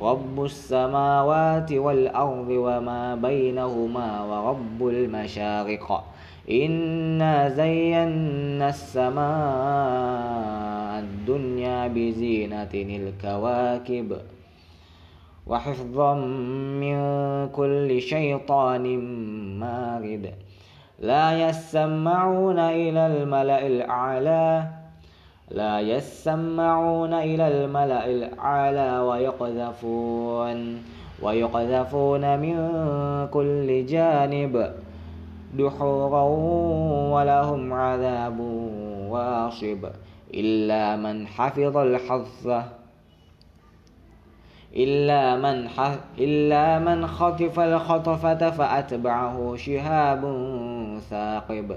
رب السماوات والأرض وما بينهما ورب المشارق. إنا زينا السماء الدنيا بزينة الكواكب. وحفظا من كل شيطان مارد. لا يسمعون إلى الملأ الأعلى لا يسمعون إلى الملأ الأعلى ويقذفون ويقذفون من كل جانب دحورا ولهم عذاب واصب. إلا من حفظ الحظ إلا من إلا من خطف الخطفة فأتبعه شهاب ثاقب.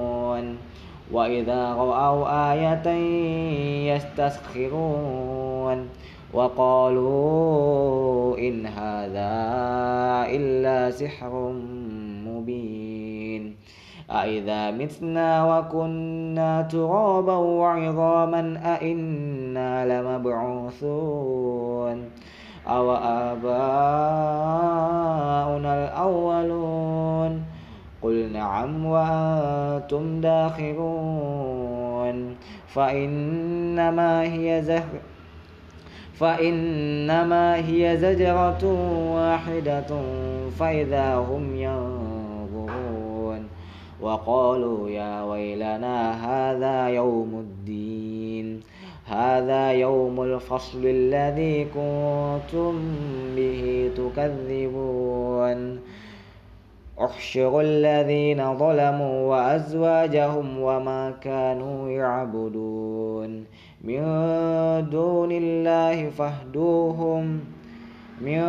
وإذا رأوا آية يستسخرون وقالوا إن هذا إلا سحر مبين. أإذا متنا وكنا ترابا وعظاما أإنا لمبعوثون. أو آباؤنا الأولون. قل نعم وأنتم داخرون فإنما هي زهر فإنما هي زجرة واحدة فإذا هم ينظرون. وقالوا يا ويلنا هذا يوم الدين. هذا يوم الفصل الذي كنتم به تكذبون. احشروا الذين ظلموا وأزواجهم وما كانوا يعبدون. من دون الله فاهدوهم. من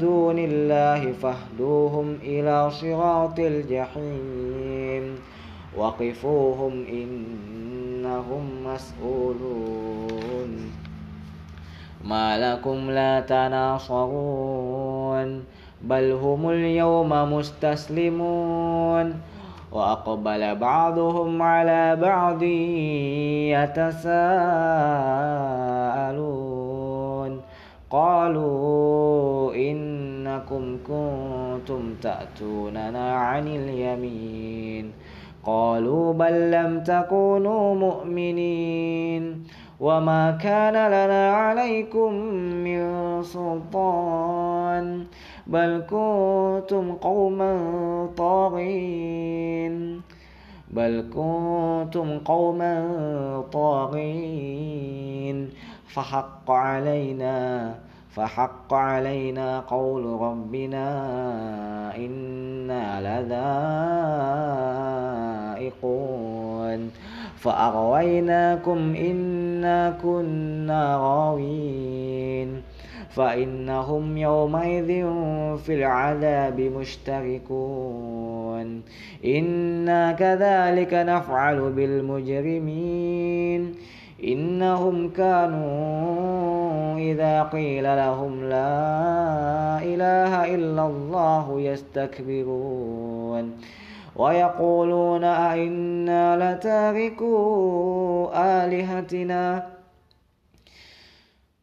دون الله فاهدوهم إلى صراط الجحيم. وقفوهم إنهم مسؤولون. ما لكم لا تناصرون. بل هم اليوم مستسلمون وأقبل بعضهم على بعض يتساءلون قالوا إنكم كنتم تأتوننا عن اليمين قالوا بل لم تكونوا مؤمنين وما كان لنا عليكم من سلطان بل كنتم قوما طاغين بل كنتم قوما طاغين فحق علينا فحق علينا قول ربنا إنا لذائقون فأغويناكم إنا كنا غاوين فإنهم يومئذ في العذاب مشتركون. إنا كذلك نفعل بالمجرمين. إنهم كانوا إذا قيل لهم لا إله إلا الله يستكبرون. ويقولون أئنا لتاركو آلهتنا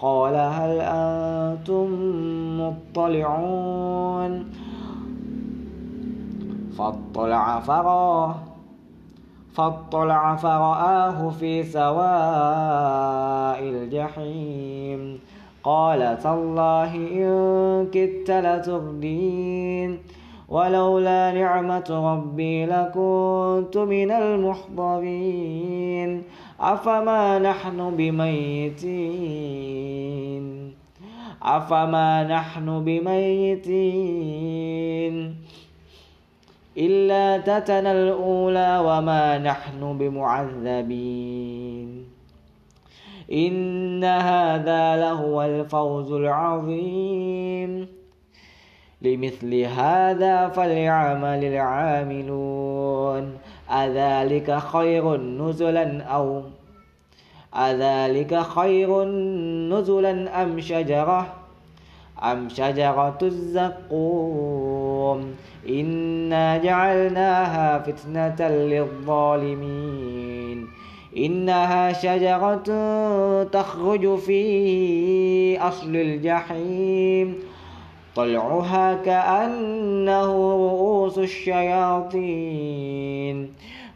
قال هل أنتم مطلعون؟ فاطلع فراه فاطلع فرآه في سواء الجحيم. قال تالله إن كدت لتردين ولولا نعمة ربي لكنت من المحضرين. أفما نحن بميتين؟ أفما نحن بميتين؟ إلا تتنا الأولى وما نحن بمعذبين. إن هذا لهو الفوز العظيم. لمثل هذا فليعمل العاملون. أذلك خير نزلا أو أذلك خير نزلا أم شجرة؟ أم شجرة الزقوم. إنا جعلناها فتنة للظالمين. إنها شجرة تخرج في أصل الجحيم. طلعها كأنه رؤوس الشياطين.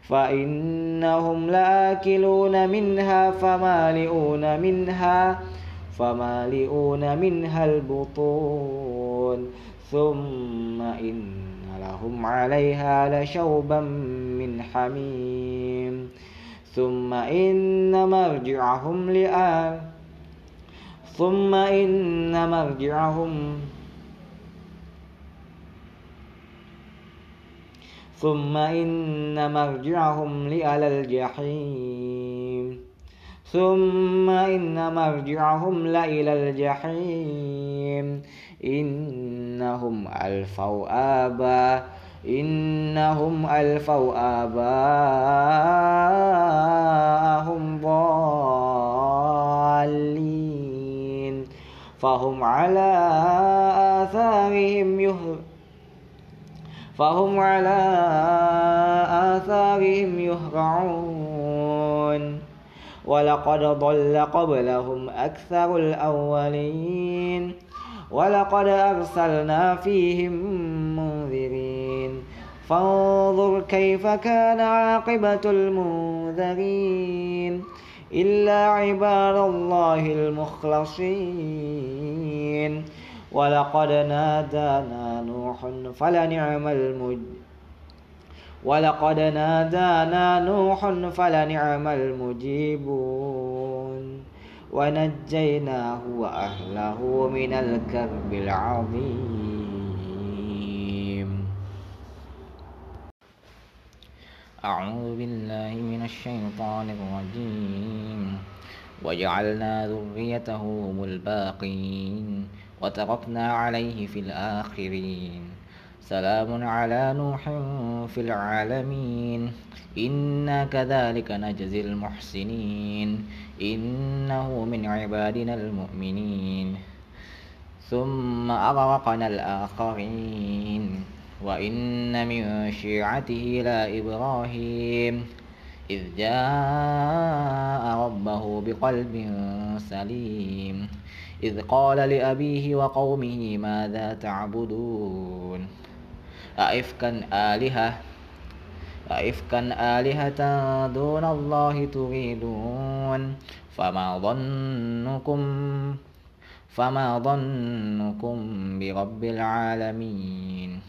فإنهم لآكلون منها فمالئون منها فمالئون منها البطون. ثم إن لهم عليها لشوبا من حميم. ثم إن مرجعهم لآل ثم إن مرجعهم ثم إن مرجعهم لألى الجحيم ثم إن مرجعهم لإلى الجحيم إنهم ألفوا آبا إنهم ألفوا آباءهم ضالين فهم على آثارهم يهر فهم على آثارهم يهرعون. ولقد ضل قبلهم أكثر الأولين. ولقد أرسلنا فيهم منذرين. فانظر كيف كان عاقبة المنذرين. إلا عباد الله المخلصين. ولقد نادانا نوح فلنعم المج ولقد نادانا نوح فلنعم المجيبون ونجيناه وأهله من الكرب العظيم. أعوذ بالله من الشيطان الرجيم. وجعلنا ذريته هم الباقين وتركنا عليه في الآخرين. سلام على نوح في العالمين. إنا كذلك نجزي المحسنين. إنه من عبادنا المؤمنين. ثم أغرقنا الآخرين. وإن من شيعته لا إبراهيم. إذ جاء ربه بقلب سليم. إذ قال لأبيه وقومه ماذا تعبدون؟ أئفكا آلهة أئفكا آلهة دون الله تريدون؟ فما ظنكم فما ظنكم برب العالمين؟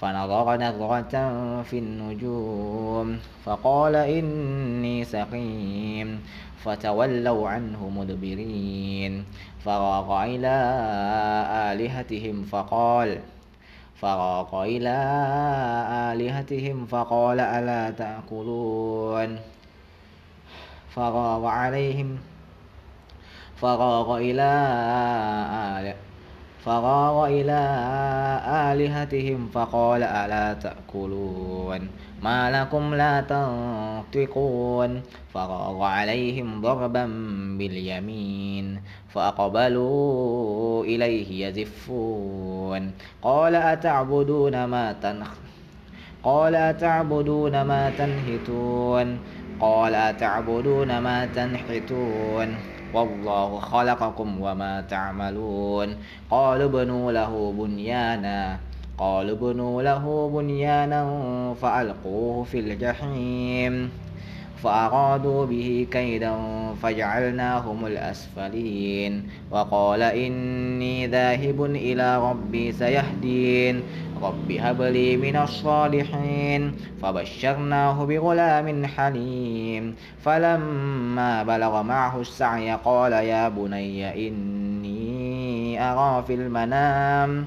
فنظر نظرة في النجوم فقال إني سقيم. فتولوا عنه مدبرين. فراغ إلى آلهتهم فقال فراغ إلى آلهتهم فقال ألا تأكلون؟ فراغ عليهم فراغ إلى آلهتهم فراغ إلى آلهتهم فقال ألا تأكلون؟ ما لكم لا تنطقون؟ فراغ عليهم ضربا باليمين فأقبلوا إليه يزفون. قال أتعبدون ما تنخ قال أتعبدون ما تنهتون؟ قال أتعبدون ما تنحتون؟ والله خلقكم وما تعملون. قالوا ابنوا له بنيانا. قالوا ابنوا له بنيانا فألقوه في الجحيم. فأرادوا به كيدا فجعلناهم الأسفلين. وقال إني ذاهب إلى ربي سيهدين. رب هب لي من الصالحين. فبشرناه بغلام حليم. فلما بلغ معه السعي قال يا بني إني أرى في المنام.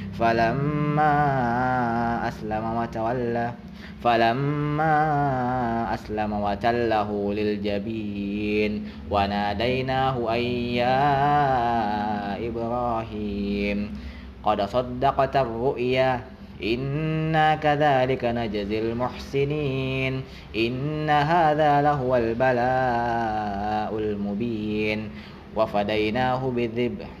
فلما أسلم وتولى فلما أسلم وتله للجبين وناديناه أن يا إبراهيم قد صدقت الرؤيا إنا كذلك نجزي المحسنين إن هذا لهو البلاء المبين. وفديناه بذبح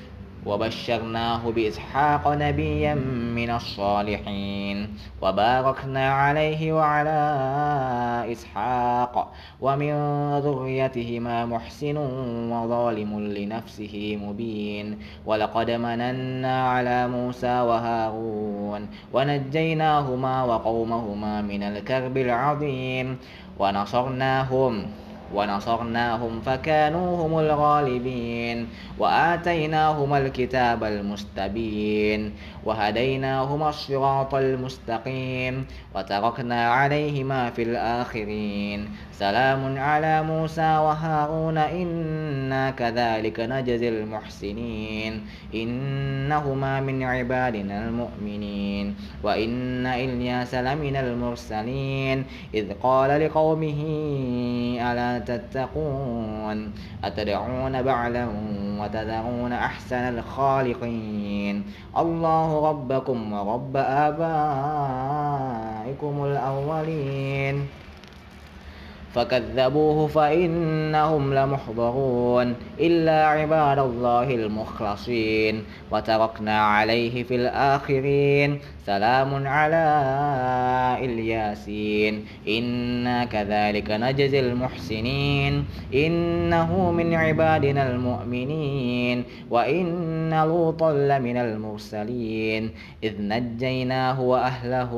وبشرناه بإسحاق نبيا من الصالحين وباركنا عليه وعلى إسحاق ومن ذريتهما محسن وظالم لنفسه مبين ولقد مننا على موسى وهارون ونجيناهما وقومهما من الكرب العظيم ونصرناهم ونصرناهم فكانوا هم الغالبين وآتيناهما الكتاب المستبين وهديناهما الصراط المستقيم وتركنا عليهما في الآخرين سلام على موسى وهارون إنا كذلك نجزي المحسنين إنهما من عبادنا المؤمنين وإن إلياس لمن المرسلين إذ قال لقومه ألا تتقون أتدعون بعلا وتذرون أحسن الخالقين. الله ربكم ورب آبائكم الأولين. فكذبوه فإنهم لمحضرون إلا عباد الله المخلصين وتركنا عليه في الآخرين. سلام على إلياسين. إنا كذلك نجزي المحسنين. إنه من عبادنا المؤمنين. وإن لوطا لمن المرسلين. إذ نجيناه وأهله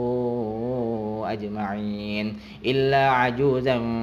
أجمعين. إلا عجوزا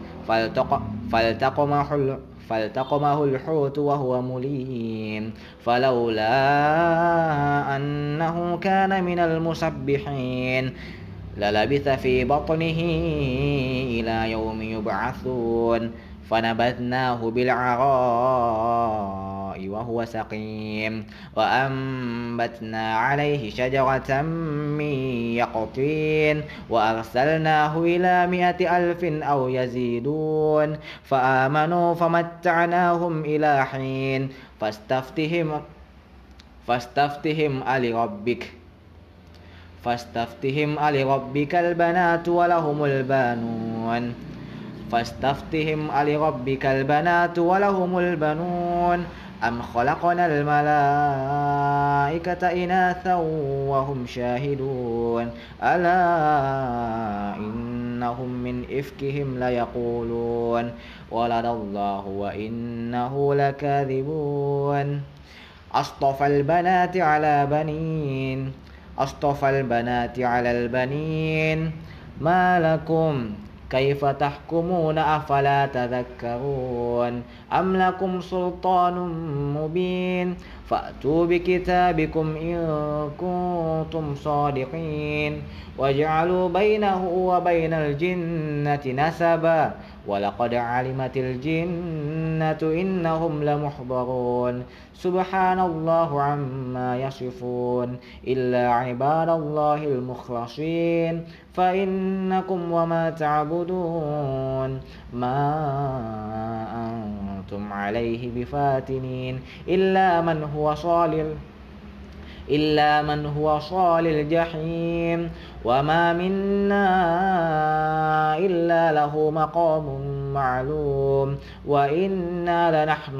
فالتق فالتقمه فالتقمه الحوت وهو مليم. فلولا أنه كان من المسبحين للبث في بطنه إلى يوم يبعثون. فنبذناه بالعراء وهو سقيم. وأنبتنا عليه شجرة من يقطين. وأرسلناه إلى مائة ألف أو يزيدون. فآمنوا فمتعناهم إلى حين. فاستفتهم فاستفتهم ألربك. فاستفتهم ألربك البنات ولهم البانون فاستفتهم ألربك البنات ولهم البنون. أم خلقنا الملائكة إناثا وهم شاهدون؟ ألا إنهم من إفكهم ليقولون؟ ولد الله وإنه لكاذبون. أصطفى البنات على بنين. أصطفى البنات على البنين. ما لكم كيف تحكمون أفلا تذكرون أم لكم سلطان مبين فأتوا بكتابكم إن كنتم صادقين. وجعلوا بينه وبين الجنة نسبا. ولقد علمت الجنة إنهم لمحضرون. سبحان الله عما يصفون. إلا عباد الله المخلصين. فإنكم وما تعبدون. ما أنتم عليه بفاتنين. إلا من هو صالح إلا من هو صال الجحيم. وما منا إلا له مقام معلوم. وإنا لنحن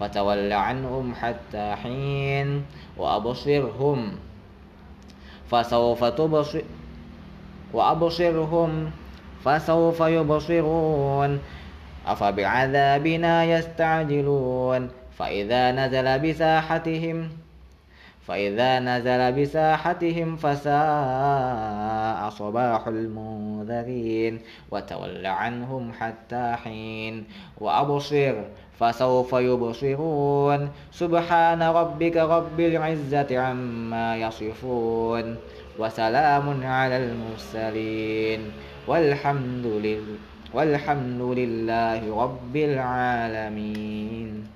فتول عنهم حتى حين وأبصرهم. فسوف تبصر وأبصرهم فسوف يبصرون. أفبعذابنا يستعجلون؟ فإذا نزل بساحتهم فإذا نزل بساحتهم فساء صباح المنذرين. وتول عنهم حتى حين وأبصر فسوف يبصرون. سبحان ربك رب العزة عما يصفون. وسلام على المرسلين. والحمد لله والحمد لله رب العالمين.